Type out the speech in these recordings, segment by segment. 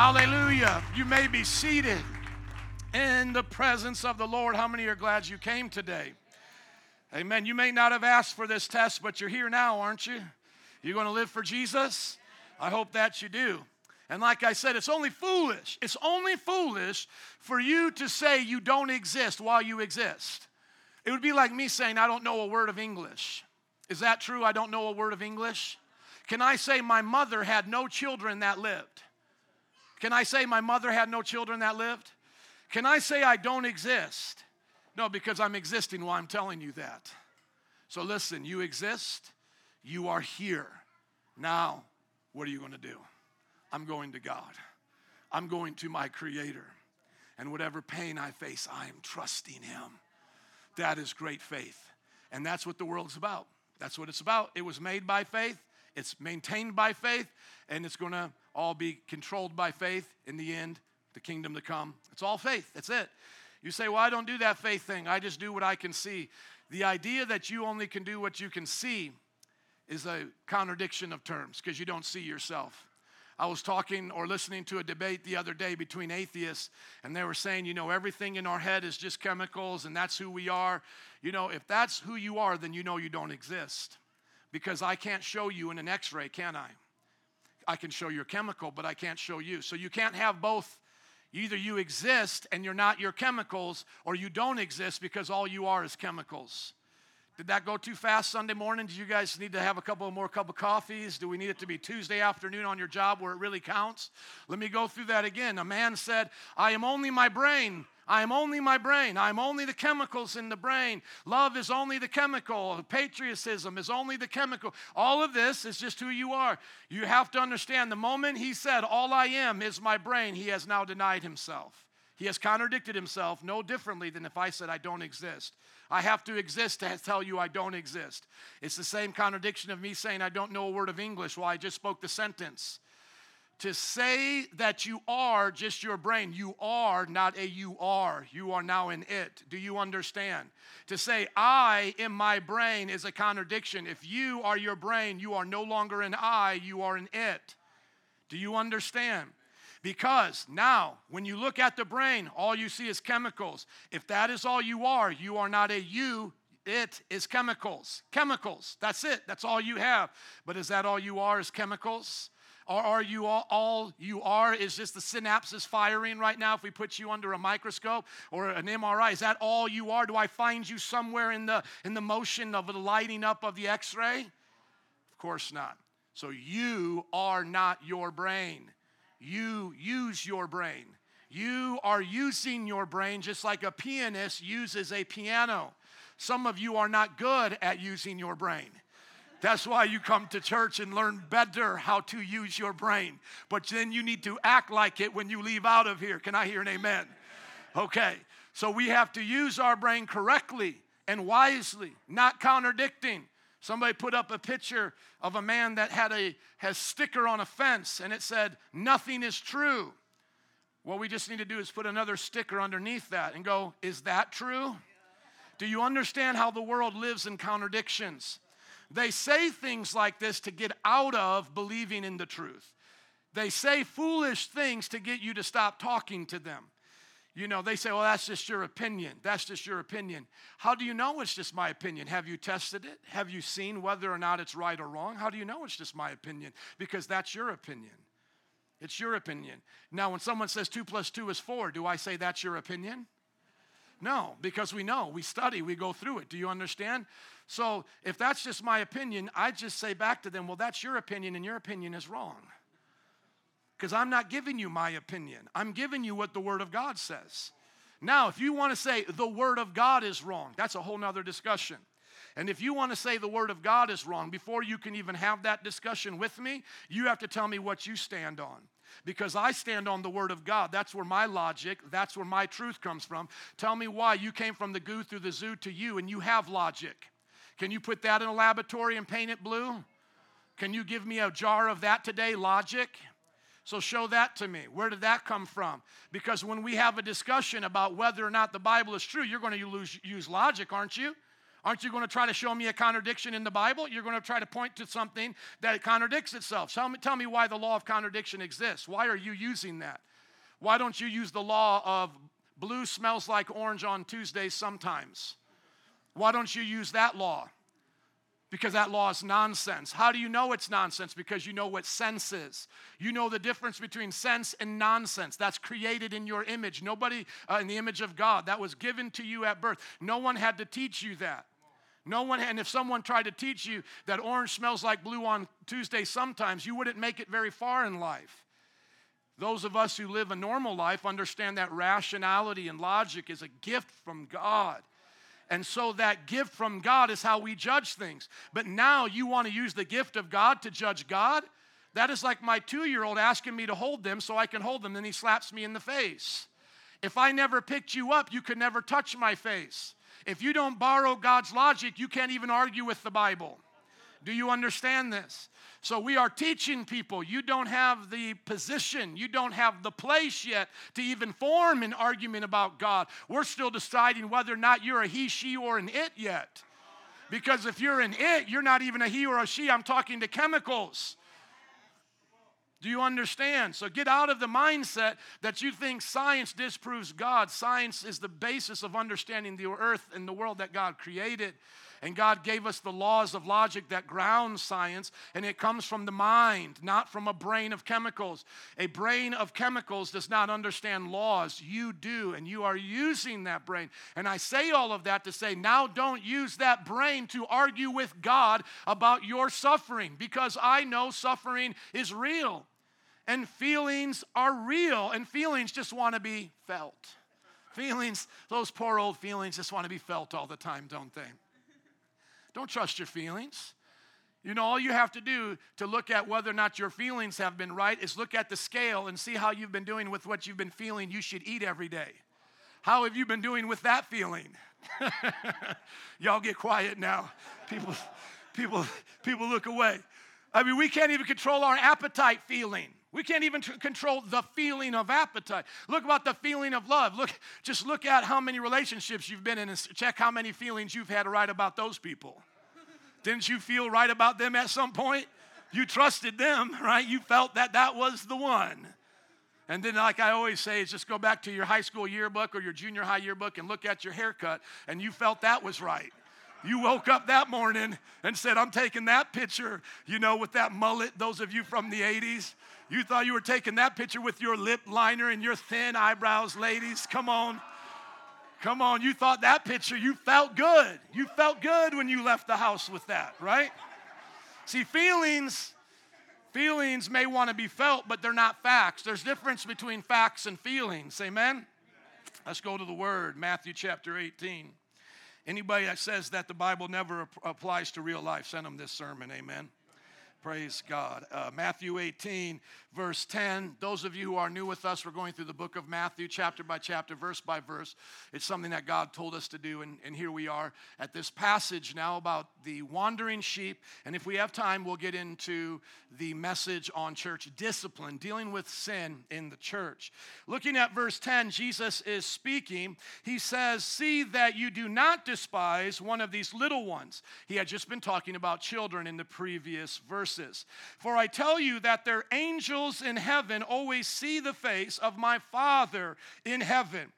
Hallelujah. You may be seated in the presence of the Lord. How many are glad you came today? Amen. You may not have asked for this test, but you're here now, aren't you? You're going to live for Jesus? I hope that you do. And like I said, it's only foolish. It's only foolish for you to say you don't exist while you exist. It would be like me saying, I don't know a word of English. Is that true? I don't know a word of English? Can I say my mother had no children that lived? Can I say my mother had no children that lived? Can I say I don't exist? No, because I'm existing while I'm telling you that. So listen, you exist, you are here. Now, what are you going to do? I'm going to God. I'm going to my Creator. And whatever pain I face, I am trusting Him. That is great faith. And that's what the world's about. That's what it's about. It was made by faith, it's maintained by faith, and it's going to all be controlled by faith in the end, the kingdom to come. It's all faith. That's it. You say, Well, I don't do that faith thing. I just do what I can see. The idea that you only can do what you can see is a contradiction of terms because you don't see yourself. I was talking or listening to a debate the other day between atheists, and they were saying, you know, everything in our head is just chemicals, and that's who we are. You know, if that's who you are, then you know you don't exist. Because I can't show you in an x ray, can I? I can show your chemical, but I can't show you. So you can't have both. Either you exist and you're not your chemicals, or you don't exist because all you are is chemicals. Did that go too fast Sunday morning? Do you guys need to have a couple more cup of coffees? Do we need it to be Tuesday afternoon on your job where it really counts? Let me go through that again. A man said, I am only my brain. I am only my brain. I am only the chemicals in the brain. Love is only the chemical. Patriotism is only the chemical. All of this is just who you are. You have to understand the moment he said, All I am is my brain, he has now denied himself. He has contradicted himself no differently than if I said I don't exist. I have to exist to tell you I don't exist. It's the same contradiction of me saying I don't know a word of English while I just spoke the sentence. To say that you are just your brain, you are not a you are. You are now in it. Do you understand? To say I in my brain is a contradiction. If you are your brain, you are no longer an I, you are an it. Do you understand? Because now, when you look at the brain, all you see is chemicals. If that is all you are, you are not a you, it is chemicals. Chemicals, that's it, that's all you have. But is that all you are is chemicals? Or are you all, all, you are is just the synapses firing right now if we put you under a microscope or an MRI? Is that all you are? Do I find you somewhere in the in the motion of the lighting up of the x-ray? Of course not. So you are not your brain you use your brain. You are using your brain just like a pianist uses a piano. Some of you are not good at using your brain. That's why you come to church and learn better how to use your brain. But then you need to act like it when you leave out of here. Can I hear an amen? Okay, so we have to use our brain correctly and wisely, not contradicting. Somebody put up a picture of a man that had a has sticker on a fence and it said, Nothing is true. What we just need to do is put another sticker underneath that and go, Is that true? Do you understand how the world lives in contradictions? They say things like this to get out of believing in the truth. They say foolish things to get you to stop talking to them. You know, they say, well, that's just your opinion. That's just your opinion. How do you know it's just my opinion? Have you tested it? Have you seen whether or not it's right or wrong? How do you know it's just my opinion? Because that's your opinion. It's your opinion. Now, when someone says two plus two is four, do I say that's your opinion? No, because we know, we study, we go through it. Do you understand? So if that's just my opinion, I just say back to them, well, that's your opinion, and your opinion is wrong because I'm not giving you my opinion. I'm giving you what the Word of God says. Now, if you want to say the Word of God is wrong, that's a whole nother discussion. And if you want to say the Word of God is wrong, before you can even have that discussion with me, you have to tell me what you stand on. Because I stand on the Word of God. That's where my logic, that's where my truth comes from. Tell me why you came from the goo through the zoo to you and you have logic. Can you put that in a laboratory and paint it blue? Can you give me a jar of that today, logic? So show that to me. Where did that come from? Because when we have a discussion about whether or not the Bible is true, you're going to use logic, aren't you? Aren't you going to try to show me a contradiction in the Bible? You're going to try to point to something that contradicts itself. Tell me, tell me why the law of contradiction exists. Why are you using that? Why don't you use the law of blue smells like orange on Tuesdays sometimes? Why don't you use that law? Because that law is nonsense. How do you know it's nonsense? Because you know what sense is. You know the difference between sense and nonsense. That's created in your image. Nobody uh, in the image of God. That was given to you at birth. No one had to teach you that. No one, and if someone tried to teach you that orange smells like blue on Tuesday sometimes, you wouldn't make it very far in life. Those of us who live a normal life understand that rationality and logic is a gift from God. And so that gift from God is how we judge things. But now you want to use the gift of God to judge God? That is like my two year old asking me to hold them so I can hold them, then he slaps me in the face. If I never picked you up, you could never touch my face. If you don't borrow God's logic, you can't even argue with the Bible. Do you understand this? So we are teaching people you don't have the position, you don't have the place yet to even form an argument about God. We're still deciding whether or not you're a he, she, or an it yet. Because if you're an it, you're not even a he or a she. I'm talking to chemicals. Do you understand? So get out of the mindset that you think science disproves God. Science is the basis of understanding the earth and the world that God created. And God gave us the laws of logic that ground science, and it comes from the mind, not from a brain of chemicals. A brain of chemicals does not understand laws. You do, and you are using that brain. And I say all of that to say, now don't use that brain to argue with God about your suffering, because I know suffering is real. And feelings are real, and feelings just want to be felt. Feelings, those poor old feelings just want to be felt all the time, don't they? Don't trust your feelings. You know, all you have to do to look at whether or not your feelings have been right is look at the scale and see how you've been doing with what you've been feeling you should eat every day. How have you been doing with that feeling? Y'all get quiet now. People, people, people look away. I mean, we can't even control our appetite feeling. We can't even control the feeling of appetite. Look about the feeling of love. Look, just look at how many relationships you've been in and check how many feelings you've had write about those people. Didn't you feel right about them at some point? You trusted them, right? You felt that that was the one. And then, like I always say, is just go back to your high school yearbook or your junior high yearbook and look at your haircut, and you felt that was right. You woke up that morning and said, I'm taking that picture, you know, with that mullet, those of you from the 80s. You thought you were taking that picture with your lip liner and your thin eyebrows, ladies. Come on. Come on. You thought that picture, you felt good. You felt good when you left the house with that, right? See, feelings. Feelings may want to be felt, but they're not facts. There's difference between facts and feelings. Amen? Let's go to the word, Matthew chapter 18. Anybody that says that the Bible never applies to real life, send them this sermon. Amen. Praise God. Uh, Matthew 18, verse 10. Those of you who are new with us, we're going through the book of Matthew, chapter by chapter, verse by verse. It's something that God told us to do, and, and here we are at this passage now about the wandering sheep. And if we have time, we'll get into the message on church discipline, dealing with sin in the church. Looking at verse 10, Jesus is speaking. He says, See that you do not despise one of these little ones. He had just been talking about children in the previous verses. For I tell you that their angels in heaven always see the face of my Father in heaven.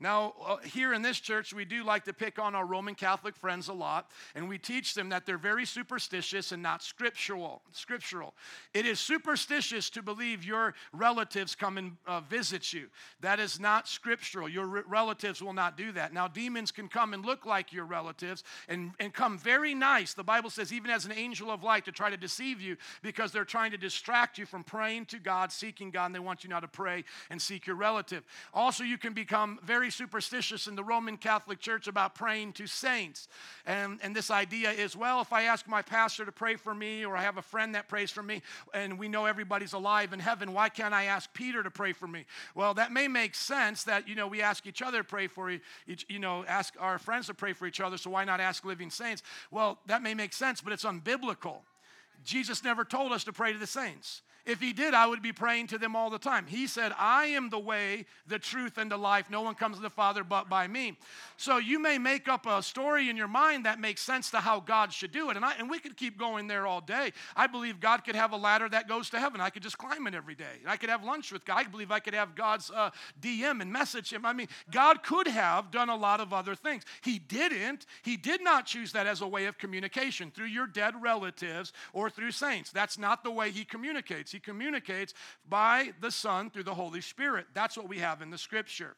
Now, uh, here in this church, we do like to pick on our Roman Catholic friends a lot, and we teach them that they're very superstitious and not scriptural. Scriptural. It is superstitious to believe your relatives come and uh, visit you. That is not scriptural. Your re- relatives will not do that. Now, demons can come and look like your relatives and, and come very nice. The Bible says, even as an angel of light, to try to deceive you because they're trying to distract you from praying to God, seeking God, and they want you now to pray and seek your relative. Also, you can become very superstitious in the Roman Catholic Church about praying to saints. And, and this idea is well, if I ask my pastor to pray for me, or I have a friend that prays for me, and we know everybody's alive in heaven, why can't I ask Peter to pray for me? Well, that may make sense that, you know, we ask each other to pray for each, you know, ask our friends to pray for each other, so why not ask living saints? Well, that may make sense, but it's unbiblical. Jesus never told us to pray to the saints. If he did, I would be praying to them all the time. He said, I am the way, the truth, and the life. No one comes to the Father but by me. So you may make up a story in your mind that makes sense to how God should do it. And, I, and we could keep going there all day. I believe God could have a ladder that goes to heaven. I could just climb it every day. I could have lunch with God. I believe I could have God's uh, DM and message him. I mean, God could have done a lot of other things. He didn't. He did not choose that as a way of communication through your dead relatives or through saints. That's not the way He communicates. He communicates by the Son through the Holy Spirit. That's what we have in the scripture.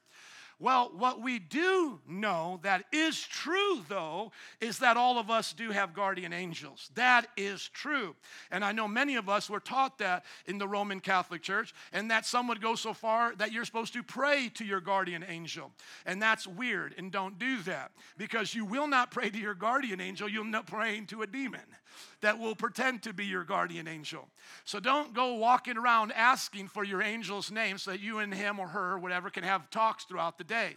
Well, what we do know that is true, though, is that all of us do have guardian angels. That is true. And I know many of us were taught that in the Roman Catholic Church, and that some would go so far that you're supposed to pray to your guardian angel. And that's weird, and don't do that because you will not pray to your guardian angel, you'll end up praying to a demon that will pretend to be your guardian angel. So don't go walking around asking for your angel's name so that you and him or her, or whatever, can have talks throughout the day.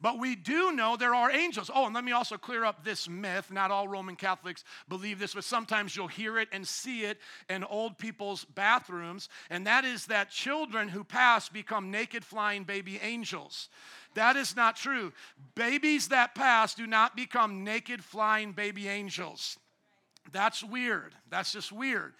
But we do know there are angels. Oh, and let me also clear up this myth. Not all Roman Catholics believe this, but sometimes you'll hear it and see it in old people's bathrooms. And that is that children who pass become naked flying baby angels. That is not true. Babies that pass do not become naked flying baby angels. That's weird. That's just weird.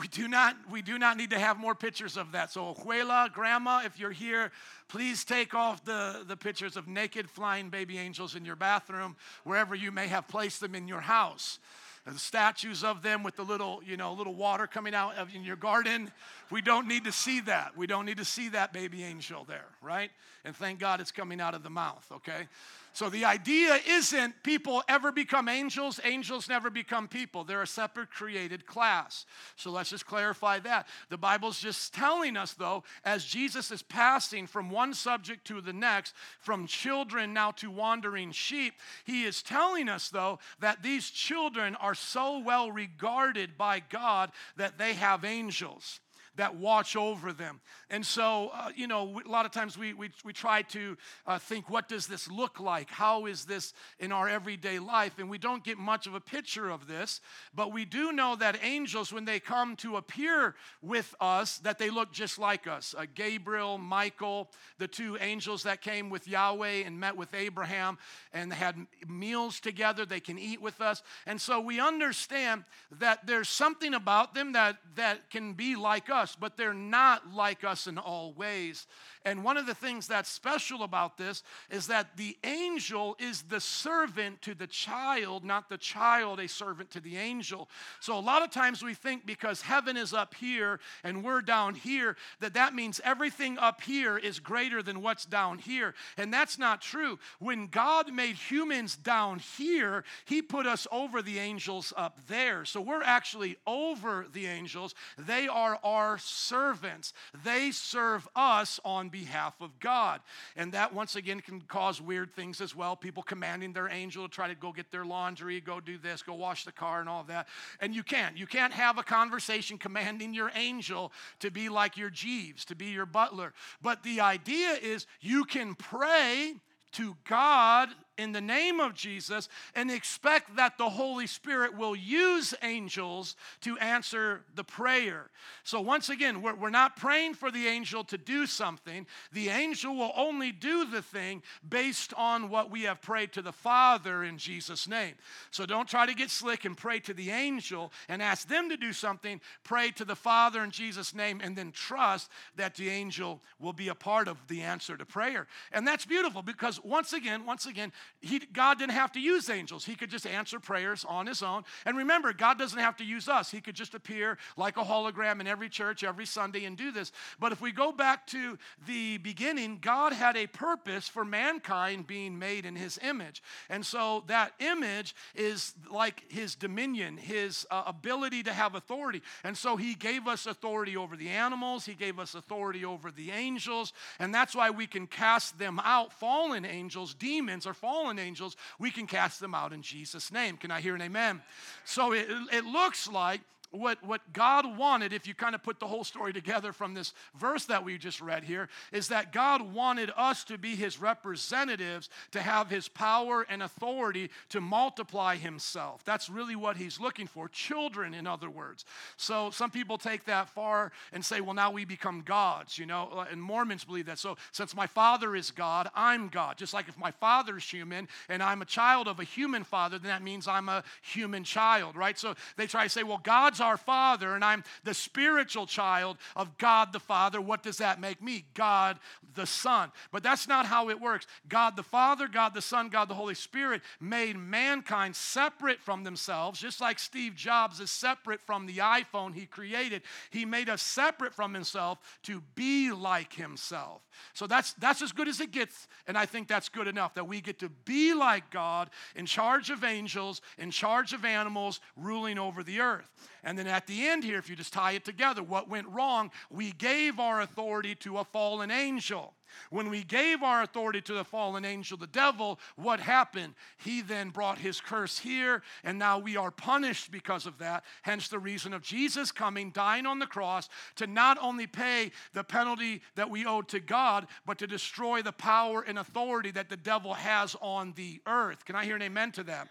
We do not we do not need to have more pictures of that. So abuela, grandma, if you're here, please take off the, the pictures of naked flying baby angels in your bathroom, wherever you may have placed them in your house. The statues of them with the little, you know, little water coming out of in your garden. We don't need to see that. We don't need to see that baby angel there, right? And thank God it's coming out of the mouth, okay? So the idea isn't people ever become angels, angels never become people. They're a separate created class. So let's just clarify that. The Bible's just telling us, though, as Jesus is passing from one subject to the next, from children now to wandering sheep, he is telling us, though, that these children are so well regarded by God that they have angels that watch over them. And so, uh, you know, a lot of times we, we, we try to uh, think, what does this look like? How is this in our everyday life? And we don't get much of a picture of this, but we do know that angels, when they come to appear with us, that they look just like us. Uh, Gabriel, Michael, the two angels that came with Yahweh and met with Abraham and had meals together, they can eat with us. And so we understand that there's something about them that, that can be like us us, but they're not like us in all ways. And one of the things that's special about this is that the angel is the servant to the child, not the child a servant to the angel. So a lot of times we think because heaven is up here and we're down here, that that means everything up here is greater than what's down here. And that's not true. When God made humans down here, He put us over the angels up there. So we're actually over the angels. They are our servants, they serve us on behalf of God. And that, once again, can cause weird things as well. People commanding their angel to try to go get their laundry, go do this, go wash the car, and all that. And you can't. You can't have a conversation commanding your angel to be like your Jeeves, to be your butler. But the idea is you can pray to God in the name of Jesus and expect that the Holy Spirit will use angels to answer the prayer. So, once again, we're, we're, not praying for the angel to do something. The angel will only do the thing based on what we have prayed to the Father in Jesus' name. So, don't try to get slick and pray to the angel and ask them to do something. Pray to the Father in Jesus' name and then trust that the angel will be a part of the answer to prayer. And that's beautiful because, once again, once again, he, God didn't have to use angels. He could just answer prayers on his own. And remember, God doesn't have to use us. He could just appear like a hologram in every church every Sunday and do this. But if we go back to the beginning, God had a purpose for mankind being made in his image. And so that image is like his dominion, his uh, ability to have authority. And so he gave us authority over the animals, he gave us authority over the angels. And that's why we can cast them out, fallen angels, demons are fallen angels angels, we can cast them out in Jesus' name. Can I hear an amen? So it, it looks like what, what God wanted, if you kind of put the whole story together from this verse that we just read here, is that God wanted us to be his representatives, to have his power and authority to multiply himself. That's really what he's looking for. Children, in other words. So some people take that far and say, well, now we become gods, you know, uh, and Mormons believe that. So since my father is God, I'm God. Just like if my father's human and I'm a child of a human father, then that means I'm a human child, right? So they try to say, well, God's our Father, and I'm the spiritual child of God the Father. What does that make me? God the Son. But that's not how it works. God the Father, God the Son, God the Holy Spirit made mankind separate from themselves, just like Steve Jobs is separate from the iPhone he created. He made us separate from himself to be like himself. So that's that's as good as it gets, and I think that's good enough that we get to be like God, in charge of angels, in charge of animals, ruling over the earth. And then at the end here, if you just tie it together, what went wrong? We gave our authority to a fallen angel. When we gave our authority to the fallen angel, the devil, what happened? He then brought his curse here, and now we are punished because of that. Hence the reason of Jesus coming, dying on the cross to not only pay the penalty that we owed to God, but to destroy the power and authority that the devil has on the earth. Can I hear an amen to that?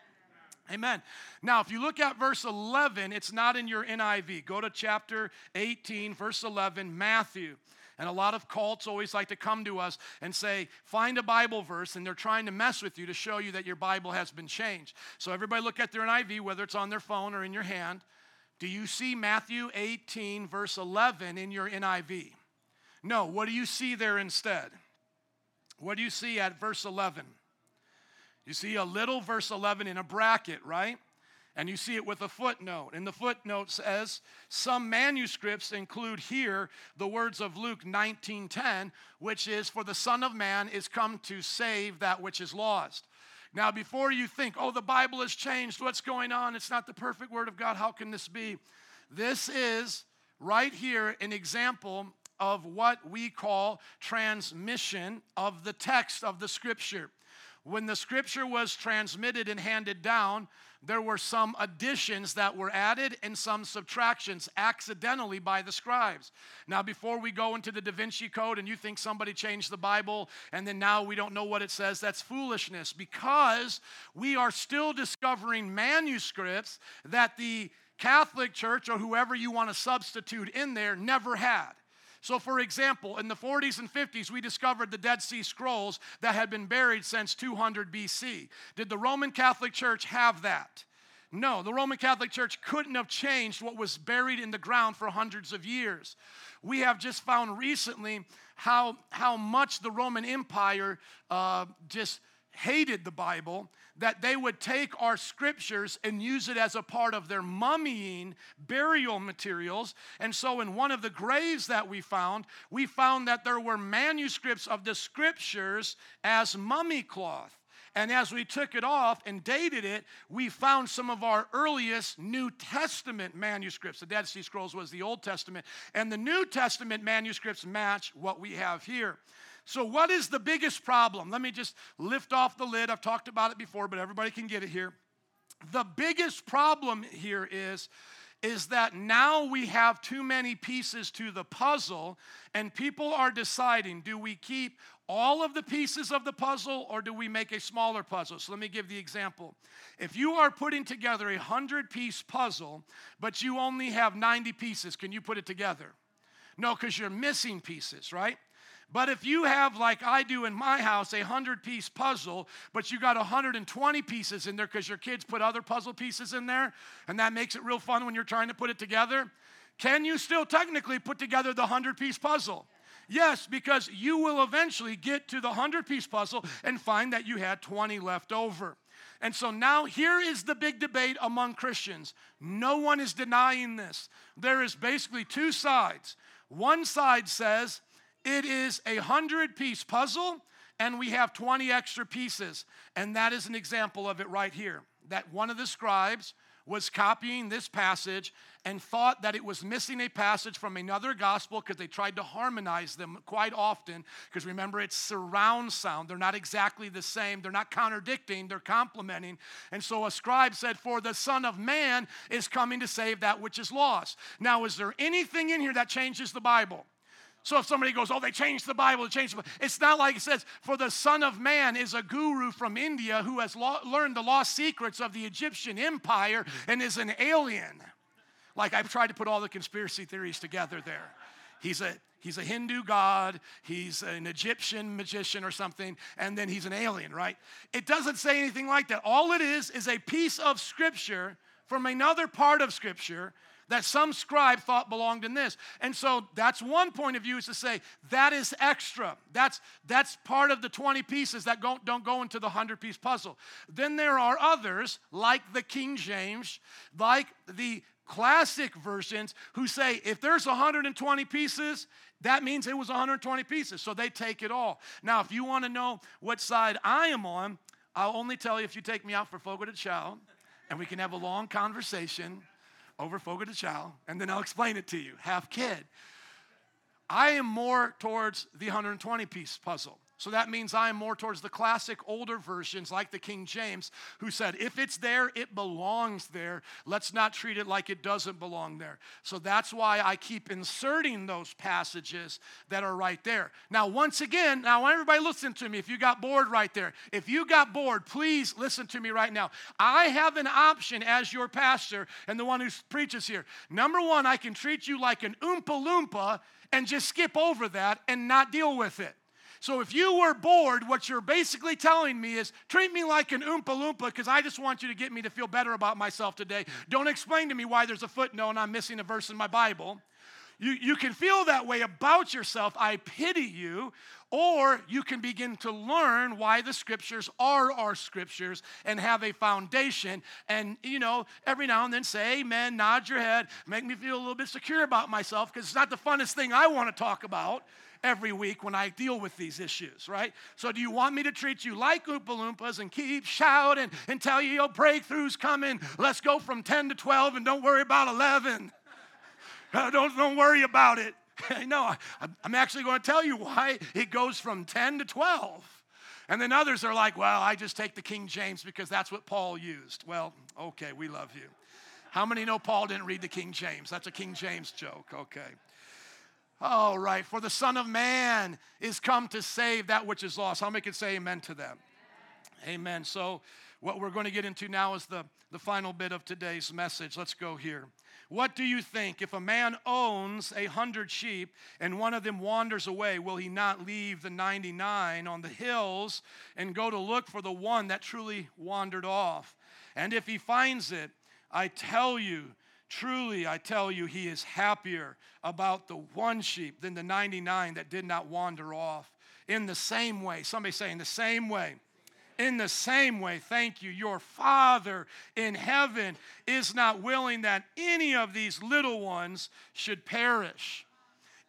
Amen. Now, if you look at verse 11, it's not in your NIV. Go to chapter 18, verse 11, Matthew. And a lot of cults always like to come to us and say, find a Bible verse, and they're trying to mess with you to show you that your Bible has been changed. So everybody look at their NIV, whether it's on their phone or in your hand. Do you see Matthew 18, verse 11 in your NIV? No. What do you see there instead? What do you see at verse 11? You see a little verse 11 in a bracket, right? And you see it with a footnote. And the footnote says some manuscripts include here the words of Luke 19:10, which is for the son of man is come to save that which is lost. Now before you think, "Oh, the Bible has changed. What's going on? It's not the perfect word of God. How can this be?" This is right here an example of what we call transmission of the text of the scripture. When the scripture was transmitted and handed down, there were some additions that were added and some subtractions accidentally by the scribes. Now, before we go into the Da Vinci Code and you think somebody changed the Bible and then now we don't know what it says, that's foolishness because we are still discovering manuscripts that the Catholic Church or whoever you want to substitute in there never had. So, for example, in the 40s and 50s, we discovered the Dead Sea Scrolls that had been buried since 200 BC. Did the Roman Catholic Church have that? No, the Roman Catholic Church couldn't have changed what was buried in the ground for hundreds of years. We have just found recently how, how much the Roman Empire uh, just hated the Bible that they would take our scriptures and use it as a part of their mummying burial materials. And so, in one of the graves that we found, we found that there were manuscripts of the scriptures as mummy cloth. And as we took it off and dated it, we found some of our earliest New Testament manuscripts. The Dead Sea Scrolls was the Old Testament, and the New Testament manuscripts match what we have here. So, what is the biggest problem? Let me just lift off the lid. I've talked about it before, but everybody can get it here. The biggest problem here is is that now we have too many pieces to the puzzle, and people are deciding do we keep all of the pieces of the puzzle or do we make a smaller puzzle? So let me give the example. If you are putting together a 100 piece puzzle, but you only have 90 pieces, can you put it together? No, because you're missing pieces, right? But if you have, like I do in my house, a 100 piece puzzle, but you got 120 pieces in there because your kids put other puzzle pieces in there, and that makes it real fun when you're trying to put it together, can you still technically put together the 100 piece puzzle? Yes, because you will eventually get to the 100 piece puzzle and find that you had 20 left over. And so now here is the big debate among Christians. No one is denying this. There is basically two sides. One side says, it is a 100 piece puzzle, and we have 20 extra pieces. And that is an example of it right here. That one of the scribes was copying this passage and thought that it was missing a passage from another gospel because they tried to harmonize them quite often. Because remember, it's surround sound. They're not exactly the same, they're not contradicting, they're complementing. And so a scribe said, For the Son of Man is coming to save that which is lost. Now, is there anything in here that changes the Bible? So if somebody goes, oh, they changed the Bible, they changed Bible. It's not like it says, for the Son of Man is a guru from India who has lo- learned the lost secrets of the Egyptian empire and is an alien. Like I've tried to put all the conspiracy theories together there. He's a he's a Hindu god, he's an Egyptian magician or something, and then he's an alien, right? It doesn't say anything like that. All it is is a piece of scripture from another part of scripture that some scribe thought belonged in this. And so that's one point of view is to say that is extra. That's that's part of the 20 pieces that go, don't go into the 100 piece puzzle. Then there are others like the King James, like the classic versions who say if there's 120 pieces, that means it was 120 pieces. So they take it all. Now, if you want to know what side I am on, I'll only tell you if you take me out for Fogo de Chao and we can have a long conversation over Fogo de Chao, and then I'll explain it to you. Half kid. I am more towards the 120 piece puzzle. So that means I am more towards the classic older versions like the King James, who said, if it's there, it belongs there. Let's not treat it like it doesn't belong there. So that's why I keep inserting those passages that are right there. Now, once again, now everybody listen to me. If you got bored right there, if you got bored, please listen to me right now. I have an option as your pastor and the one who preaches here. Number one, I can treat you like an Oompa Loompa and just skip over that and not deal with it. So if you were bored, what you're basically telling me is treat me like an Oompa Loompa because I just want you to get me to feel better about myself today. Don't explain to me why there's a footnote and I'm missing a verse in my Bible. You, you can feel that way about yourself. I pity you. Or you can begin to learn why the scriptures are our scriptures and have a foundation. And, you know, every now and then say amen, nod your head, make me feel a little bit secure about myself because it's not the funnest thing I want to talk about every week when I deal with these issues, right? So, do you want me to treat you like Oompa Loompas and keep shouting and tell you your breakthrough's coming? Let's go from 10 to 12 and don't worry about 11. Uh, don't, don't worry about it. no, I'm actually going to tell you why it goes from 10 to 12. And then others are like, well, I just take the King James because that's what Paul used. Well, okay, we love you. How many know Paul didn't read the King James? That's a King James joke, okay. All right, for the Son of Man is come to save that which is lost. How many can say amen to that? Amen. So, what we're going to get into now is the, the final bit of today's message. Let's go here. What do you think? If a man owns a hundred sheep and one of them wanders away, will he not leave the 99 on the hills and go to look for the one that truly wandered off? And if he finds it, I tell you, Truly, I tell you, he is happier about the one sheep than the 99 that did not wander off. In the same way, somebody say, in the same way, in the same way, thank you, your Father in heaven is not willing that any of these little ones should perish.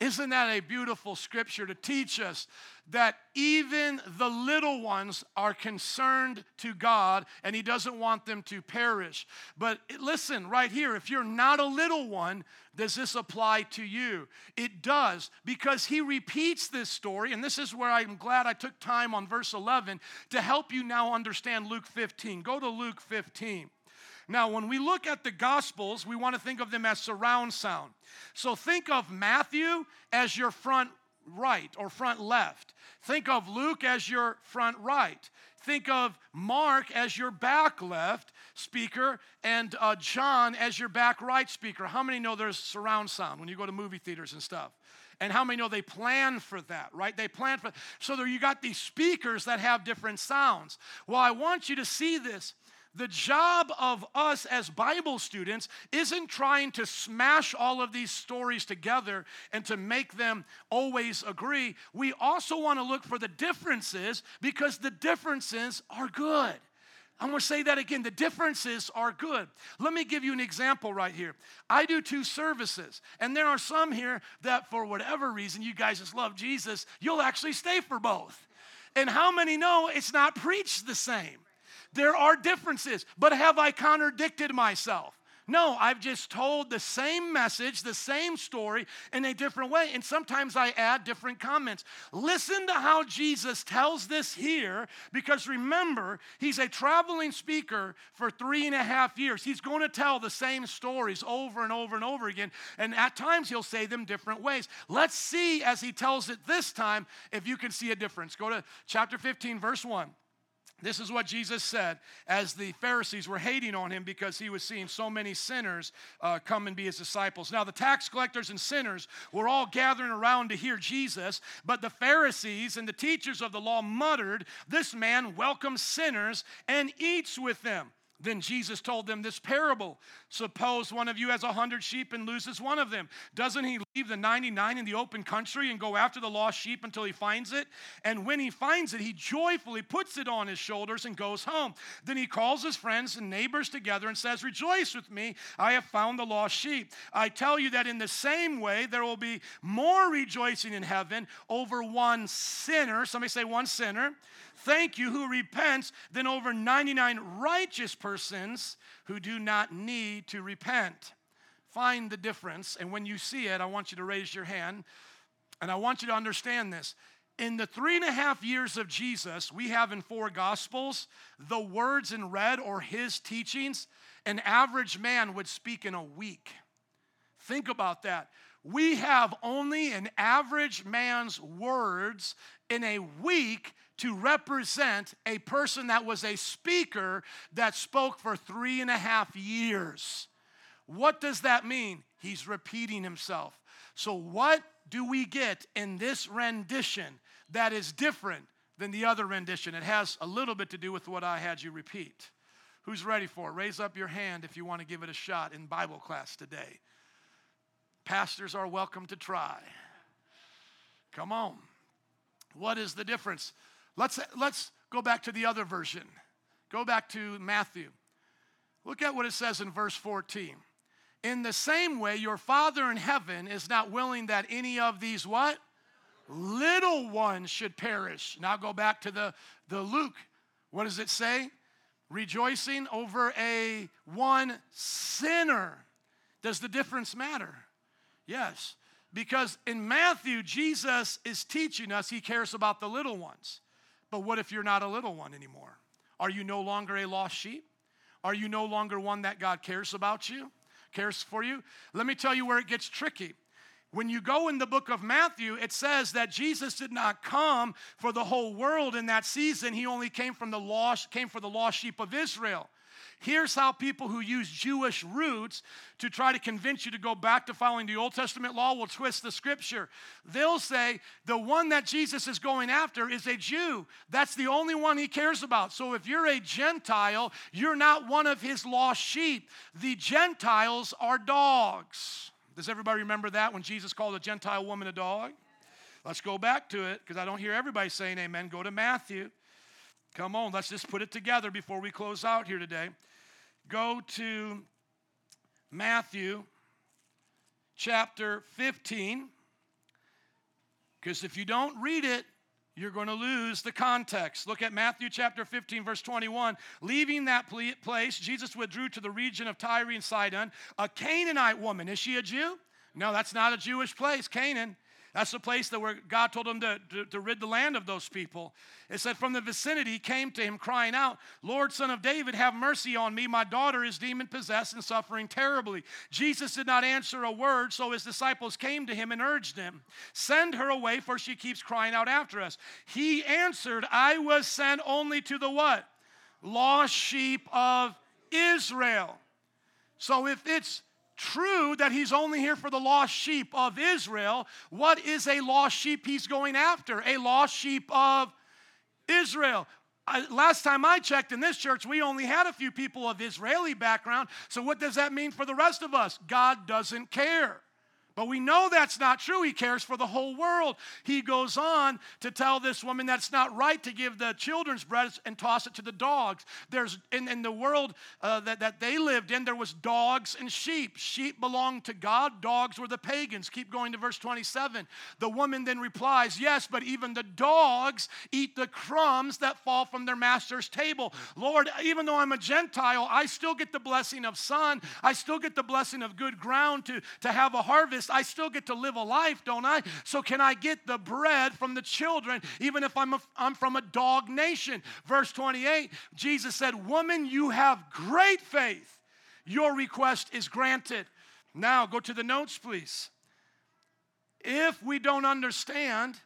Isn't that a beautiful scripture to teach us that even the little ones are concerned to God and He doesn't want them to perish. But listen, right here, if you're not a little one, does this apply to you? It does, because He repeats this story, and this is where I'm glad I took time on verse 11 to help you now understand Luke 15. Go to Luke 15. Now, when we look at the Gospels, we want to think of them as surround sound. So think of Matthew as your front right or front left. Think of Luke as your front right. Think of Mark as your back left speaker and uh, John as your back right speaker. How many know there's surround sound when you go to movie theaters and stuff? And how many know they plan for that, right? They plan for so there you got these speakers that have different sounds. Well, I want you to see this the job of us as Bible students isn't trying to smash all of these stories together and to make them always agree. We also want to look for the differences because the differences are good. I'm going to say that again. The differences are good. Let me give you an example right here. I do two services, and there are some here that, for whatever reason, you guys just love Jesus, you'll actually stay for both. And how many know it's not preached the same? There are differences, but have I contradicted myself? No, I've just told the same message, the same story in a different way. And sometimes I add different comments. Listen to how Jesus tells this here, because remember, he's a traveling speaker for three and a half years. He's going to tell the same stories over and over and over again. And at times he'll say them different ways. Let's see as he tells it this time if you can see a difference. Go to chapter 15, verse 1. This is what Jesus said as the Pharisees were hating on him because he was seeing so many sinners uh, come and be his disciples. Now, the tax collectors and sinners were all gathering around to hear Jesus, but the Pharisees and the teachers of the law muttered, This man welcomes sinners and eats with them. Then Jesus told them this parable Suppose one of you has a hundred sheep and loses one of them. Doesn't he leave the 99 in the open country and go after the lost sheep until he finds it? And when he finds it, he joyfully puts it on his shoulders and goes home. Then he calls his friends and neighbors together and says, Rejoice with me, I have found the lost sheep. I tell you that in the same way, there will be more rejoicing in heaven over one sinner. Somebody say, one sinner thank you, who repents, than over 99 righteous persons who do not need to repent. Find the difference, and when you see it, I want you to raise your hand, and I want you to understand this. In the three and a half years of Jesus, we have in four Gospels, the words in red or his teachings, an average man would speak in a week. Think about that. We have only an average man's words in a week to represent a person that was a speaker that spoke for three and a half years. What does that mean? He's repeating himself. So, what do we get in this rendition that is different than the other rendition? It has a little bit to do with what I had you repeat. Who's ready for it? Raise up your hand if you want to give it a shot in Bible class today. Pastors are welcome to try. Come on. What is the difference? Let's, let's go back to the other version. Go back to Matthew. Look at what it says in verse 14. In the same way, your Father in heaven is not willing that any of these what? Little ones should perish. Now go back to the, the Luke. What does it say? Rejoicing over a one sinner. Does the difference matter? Yes. Because in Matthew, Jesus is teaching us he cares about the little ones. But what if you're not a little one anymore? Are you no longer a lost sheep? Are you no longer one that God cares about you, cares for you? Let me tell you where it gets tricky. When you go in the book of Matthew, it says that Jesus did not come for the whole world in that season. He only came from the lost, came for the lost sheep of Israel. Here's how people who use Jewish roots to try to convince you to go back to following the Old Testament law will twist the scripture. They'll say the one that Jesus is going after is a Jew. That's the only one he cares about. So if you're a Gentile, you're not one of his lost sheep. The Gentiles are dogs. Does everybody remember that when Jesus called a Gentile woman a dog? Let's go back to it because I don't hear everybody saying amen. Go to Matthew. Come on, let's just put it together before we close out here today go to Matthew chapter 15, because if you don't read it, you're going to lose the context. Look at Matthew chapter 15, verse 21. Leaving that place, Jesus withdrew to the region of Tyre and Sidon. A Canaanite woman, is she a Jew? No, that's not a Jewish place, Canaan. That's the place that where God told him to, to, to, rid the land of those people. It said, From the vicinity came to him, crying out, Lord, son of David, have mercy on me. My daughter is demon possessed and suffering terribly. Jesus did not answer a word, so his disciples came to him and urged him, Send her away, for she keeps crying out after us. He answered, I was sent only to the what? Lost sheep of Israel. So if it's true that he's only here for the lost sheep of Israel, what is a lost sheep he's going after? A lost sheep of Israel. I, last time I checked in this church, we only had a few people of Israeli background. So, what does that mean for the rest of us? God doesn't care. But we know that's not true. He cares for the whole world. He goes on to tell this woman that's not right to give the children's bread and toss it to the dogs. There's in, in the world uh, that, that they lived in, there was dogs and sheep. Sheep belonged to God, dogs were the pagans. Keep going to verse 27. The woman then replies, Yes, but even the dogs eat the crumbs that fall from their master's table. Lord, even though I'm a Gentile, I still get the blessing of sun. I still get the blessing of good ground to, to have a harvest I still get to live a life, don't I? So, can I get the bread from the children, even if I'm, a, I'm from a dog nation? Verse 28, Jesus said, Woman, you have great faith. Your request is granted. Now, go to the notes, please. If we don't understand,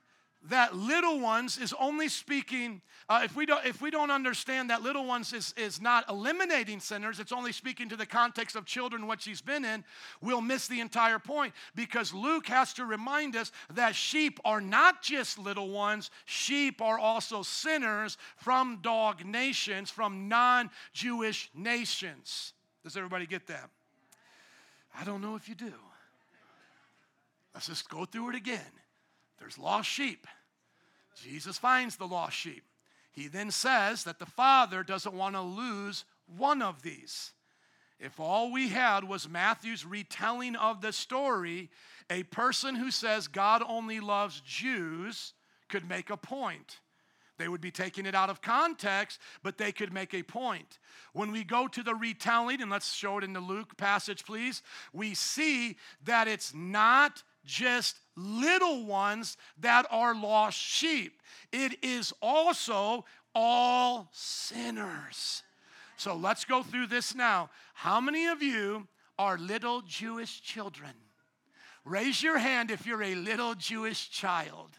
that little ones is only speaking uh, if we don't if we don't understand that little ones is, is not eliminating sinners it's only speaking to the context of children what she's been in we'll miss the entire point. Because luke has to remind us that sheep are not just little ones sheep are also sinners from dog nations from non-jewish nations. Does everybody get that? I don't know if you do. Let's just go through it again there's lost sheep. Jesus finds the lost sheep. He then says that the Father doesn't want to lose one of these. If all we had was Matthew's retelling of the story, a person who says God only loves Jews could make a point. They would be taking it out of context, but they could make a point. When we go to the retelling, and let's show it in the Luke passage, please, we see that it's not just little ones that are lost sheep, it is also all sinners. So let's go through this now. How many of you are little Jewish children? Raise your hand if you're a little Jewish child.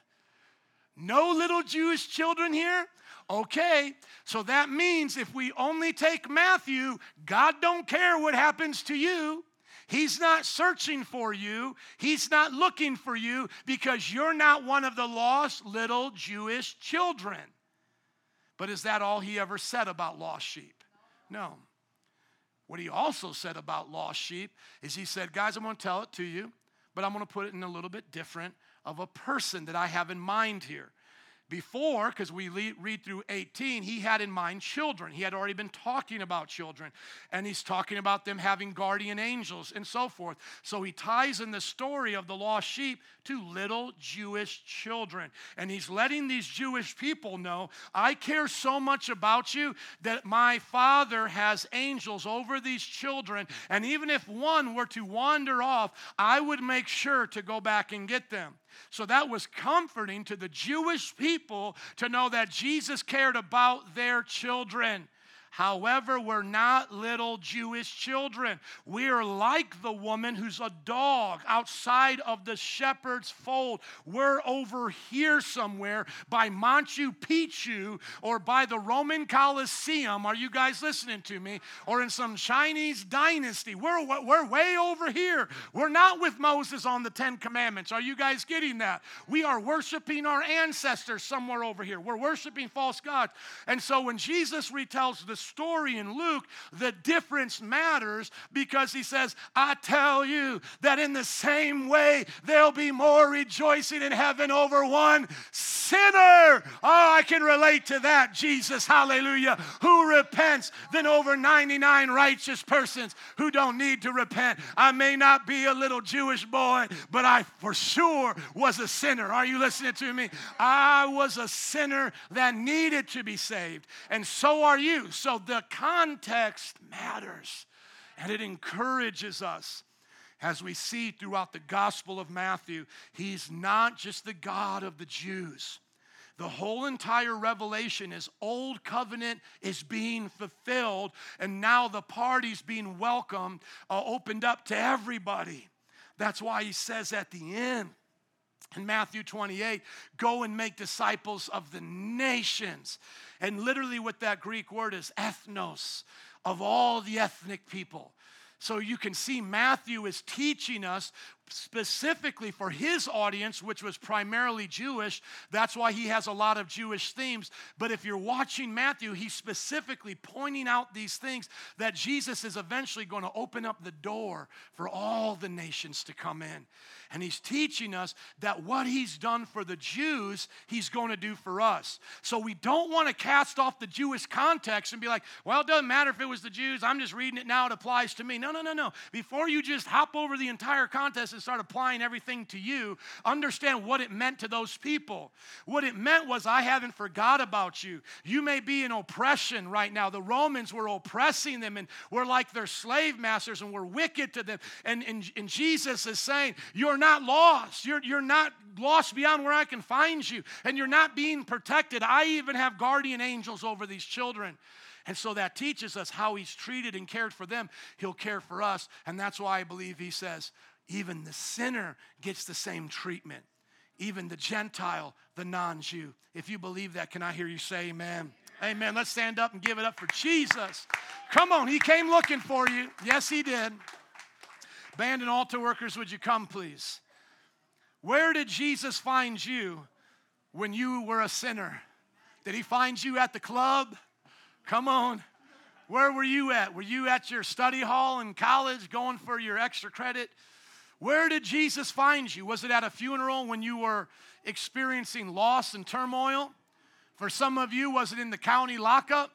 No little Jewish children here? Okay, so that means if we only take Matthew, God don't care what happens to you. He's not searching for you. He's not looking for you because you're not one of the lost little Jewish children. But is that all he ever said about lost sheep? No. What he also said about lost sheep is he said, Guys, I'm going to tell it to you, but I'm going to put it in a little bit different of a person that I have in mind here. Before, because we read through 18, he had in mind children. He had already been talking about children, and he's talking about them having guardian angels and so forth. So he ties in the story of the lost sheep to little Jewish children. And he's letting these Jewish people know I care so much about you that my father has angels over these children. And even if one were to wander off, I would make sure to go back and get them. So that was comforting to the Jewish people to know that Jesus cared about their children. However, we're not little Jewish children. We're like the woman who's a dog outside of the shepherd's fold. We're over here somewhere by Machu Picchu or by the Roman Colosseum. Are you guys listening to me? Or in some Chinese dynasty. We're, we're way over here. We're not with Moses on the Ten Commandments. Are you guys getting that? We are worshiping our ancestors somewhere over here. We're worshiping false gods. And so when Jesus retells the story in Luke, the difference matters because he says, I tell you that in the same way there'll be more rejoicing in heaven over one sinner. Oh, I can relate to that, Jesus, hallelujah, who repents than over 99 righteous persons who don't need to repent. I may not be a little Jewish boy, but I for sure was a sinner. Are you listening to me? I was a sinner that needed to be saved, and so are you. So so the context matters and it encourages us as we see throughout the Gospel of Matthew. He's not just the God of the Jews. The whole entire revelation is old covenant is being fulfilled, and now the party's being welcomed, uh, opened up to everybody. That's why he says at the end, in Matthew 28, go and make disciples of the nations. And literally, what that Greek word is ethnos, of all the ethnic people. So you can see Matthew is teaching us specifically for his audience, which was primarily Jewish. That's why he has a lot of Jewish themes. But if you're watching Matthew, he's specifically pointing out these things that Jesus is eventually going to open up the door for all the nations to come in. And he's teaching us that what he's done for the Jews, he's going to do for us. So we don't want to cast off the Jewish context and be like, well, it doesn't matter if it was the Jews. I'm just reading it now. It applies to me. No, no, no, no. Before you just hop over the entire context start applying everything to you, understand what it meant to those people. What it meant was, I haven't forgot about you. You may be in oppression right now. The Romans were oppressing them and we're like their slave masters and we're wicked to them. And, and, and Jesus is saying, You're not lost. You're, you're not lost beyond where I can find you. And you're not being protected. I even have guardian angels over these children. And so that teaches us how he's treated and cared for them. He'll care for us. And that's why I believe he says, even the sinner gets the same treatment. Even the Gentile, the non Jew. If you believe that, can I hear you say amen? Amen. Let's stand up and give it up for Jesus. Come on, he came looking for you. Yes, he did. Band and altar workers, would you come, please? Where did Jesus find you when you were a sinner? Did he find you at the club? Come on. Where were you at? Were you at your study hall in college going for your extra credit? Where did Jesus find you? Was it at a funeral when you were experiencing loss and turmoil? For some of you, was it in the county lockup?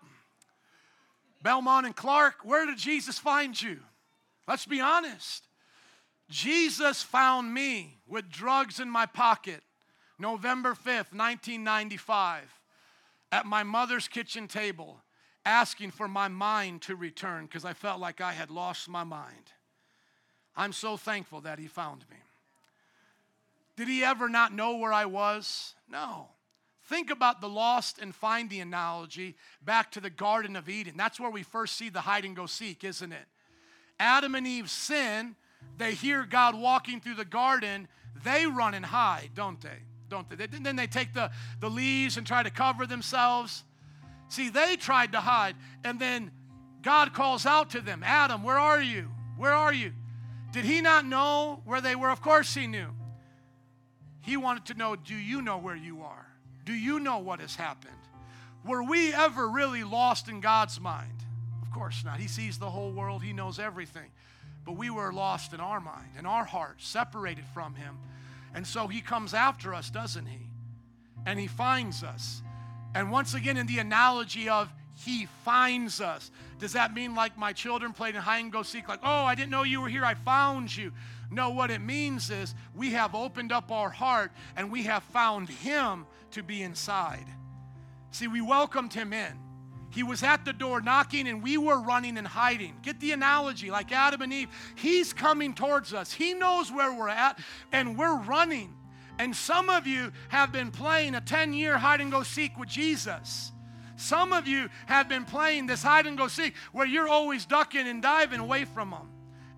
Belmont and Clark, where did Jesus find you? Let's be honest. Jesus found me with drugs in my pocket November 5th, 1995, at my mother's kitchen table, asking for my mind to return because I felt like I had lost my mind. I'm so thankful that he found me. Did he ever not know where I was? No. Think about the lost and finding analogy back to the Garden of Eden. That's where we first see the hide and go seek, isn't it? Adam and Eve sin they hear God walking through the garden, they run and hide, don't they? Don't they? Then they take the, the leaves and try to cover themselves. See, they tried to hide, and then God calls out to them Adam, where are you? Where are you? Did he not know where they were? Of course he knew. He wanted to know do you know where you are? Do you know what has happened? Were we ever really lost in God's mind? Of course not. He sees the whole world, He knows everything. But we were lost in our mind, in our heart, separated from Him. And so He comes after us, doesn't He? And He finds us. And once again, in the analogy of He finds us, does that mean like my children played in hide and go seek, like, oh, I didn't know you were here, I found you? No, what it means is we have opened up our heart and we have found Him to be inside. See, we welcomed Him in. He was at the door knocking and we were running and hiding. Get the analogy, like Adam and Eve. He's coming towards us, He knows where we're at, and we're running. And some of you have been playing a 10 year hide and go seek with Jesus. Some of you have been playing this hide and go seek where you're always ducking and diving away from Him.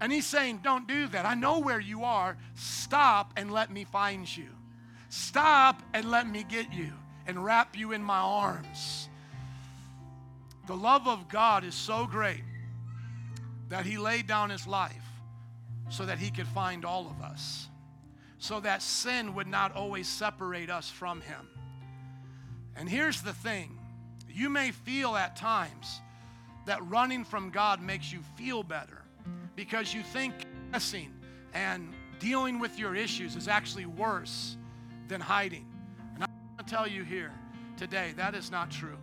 And He's saying, Don't do that. I know where you are. Stop and let me find you. Stop and let me get you and wrap you in my arms. The love of God is so great that He laid down His life so that He could find all of us, so that sin would not always separate us from Him. And here's the thing you may feel at times that running from God makes you feel better because you think confessing and dealing with your issues is actually worse than hiding. And I want to tell you here today that is not true.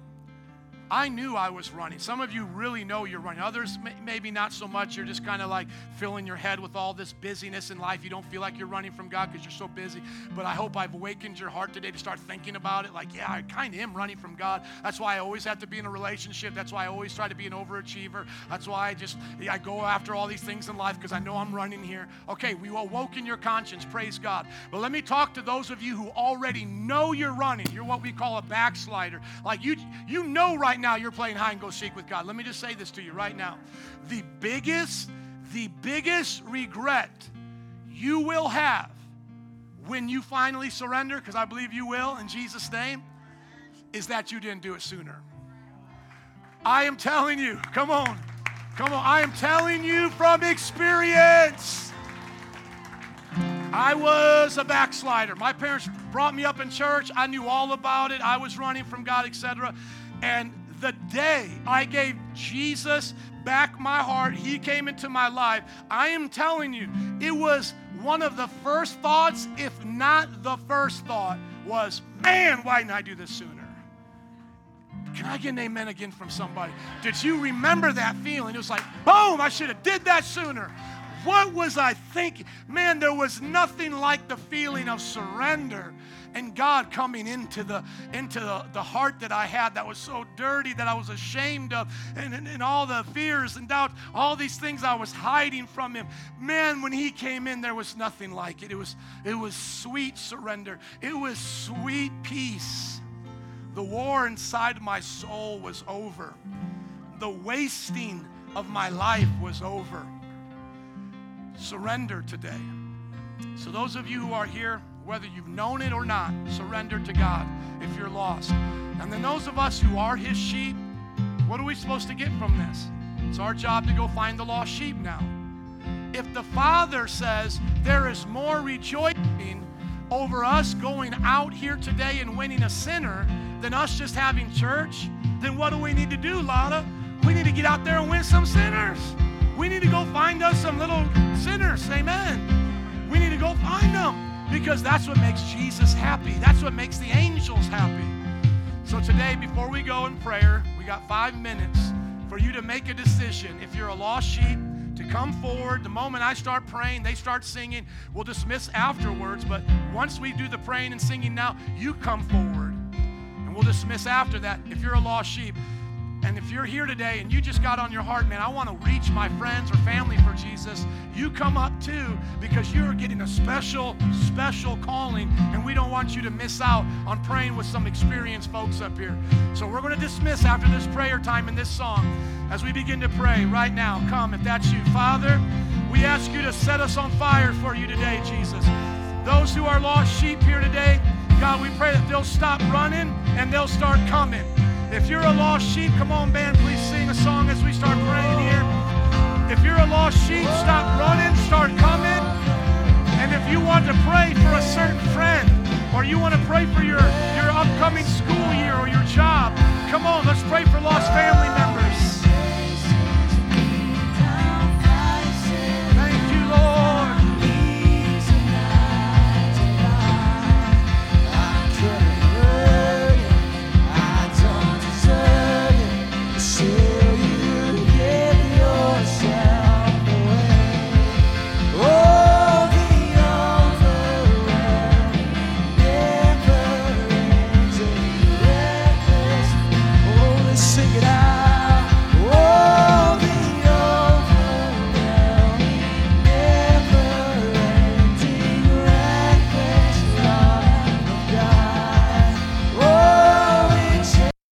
I knew I was running. Some of you really know you're running. Others, maybe not so much. You're just kind of like filling your head with all this busyness in life. You don't feel like you're running from God because you're so busy. But I hope I've awakened your heart today to start thinking about it. Like, yeah, I kind of am running from God. That's why I always have to be in a relationship. That's why I always try to be an overachiever. That's why I just I go after all these things in life because I know I'm running here. Okay, we awoken your conscience. Praise God. But let me talk to those of you who already know you're running. You're what we call a backslider. Like you, you know right now you're playing hide and go seek with God. Let me just say this to you right now. The biggest, the biggest regret you will have when you finally surrender, because I believe you will in Jesus' name, is that you didn't do it sooner. I am telling you, come on, come on, I am telling you from experience. I was a backslider. My parents brought me up in church. I knew all about it. I was running from God, etc. And the day I gave Jesus back my heart, He came into my life. I am telling you, it was one of the first thoughts, if not the first thought, was, man, why didn't I do this sooner? Can I get an amen again from somebody? Did you remember that feeling? It was like, boom, I should have did that sooner. What was I thinking? Man, there was nothing like the feeling of surrender and God coming into the into the, the heart that I had that was so dirty that I was ashamed of, and, and, and all the fears and doubts, all these things I was hiding from Him. Man, when He came in, there was nothing like it. It was it was sweet surrender. It was sweet peace. The war inside my soul was over. The wasting of my life was over. Surrender today. So, those of you who are here, whether you've known it or not, surrender to God if you're lost. And then those of us who are His sheep, what are we supposed to get from this? It's our job to go find the lost sheep now. If the Father says there is more rejoicing over us going out here today and winning a sinner than us just having church, then what do we need to do, Lotta? We need to get out there and win some sinners. We need to go find us some little sinners. Amen. We need to go find them because that's what makes Jesus happy. That's what makes the angels happy. So today, before we go in prayer, we got five minutes for you to make a decision. If you're a lost sheep, to come forward. The moment I start praying, they start singing. We'll dismiss afterwards, but once we do the praying and singing now, you come forward. And we'll dismiss after that. If you're a lost sheep, and if you're here today and you just got on your heart, man, I want to reach my friends or family for Jesus, you come up too because you're getting a special, special calling, and we don't want you to miss out on praying with some experienced folks up here. So we're going to dismiss after this prayer time in this song as we begin to pray right now. Come, if that's you. Father, we ask you to set us on fire for you today, Jesus. Those who are lost sheep here today, God, we pray that they'll stop running and they'll start coming. If you're a lost sheep, come on, man, please sing a song as we start praying here. If you're a lost sheep, stop running, start coming. And if you want to pray for a certain friend, or you want to pray for your, your upcoming school year or your job, come on, let's pray for lost family members.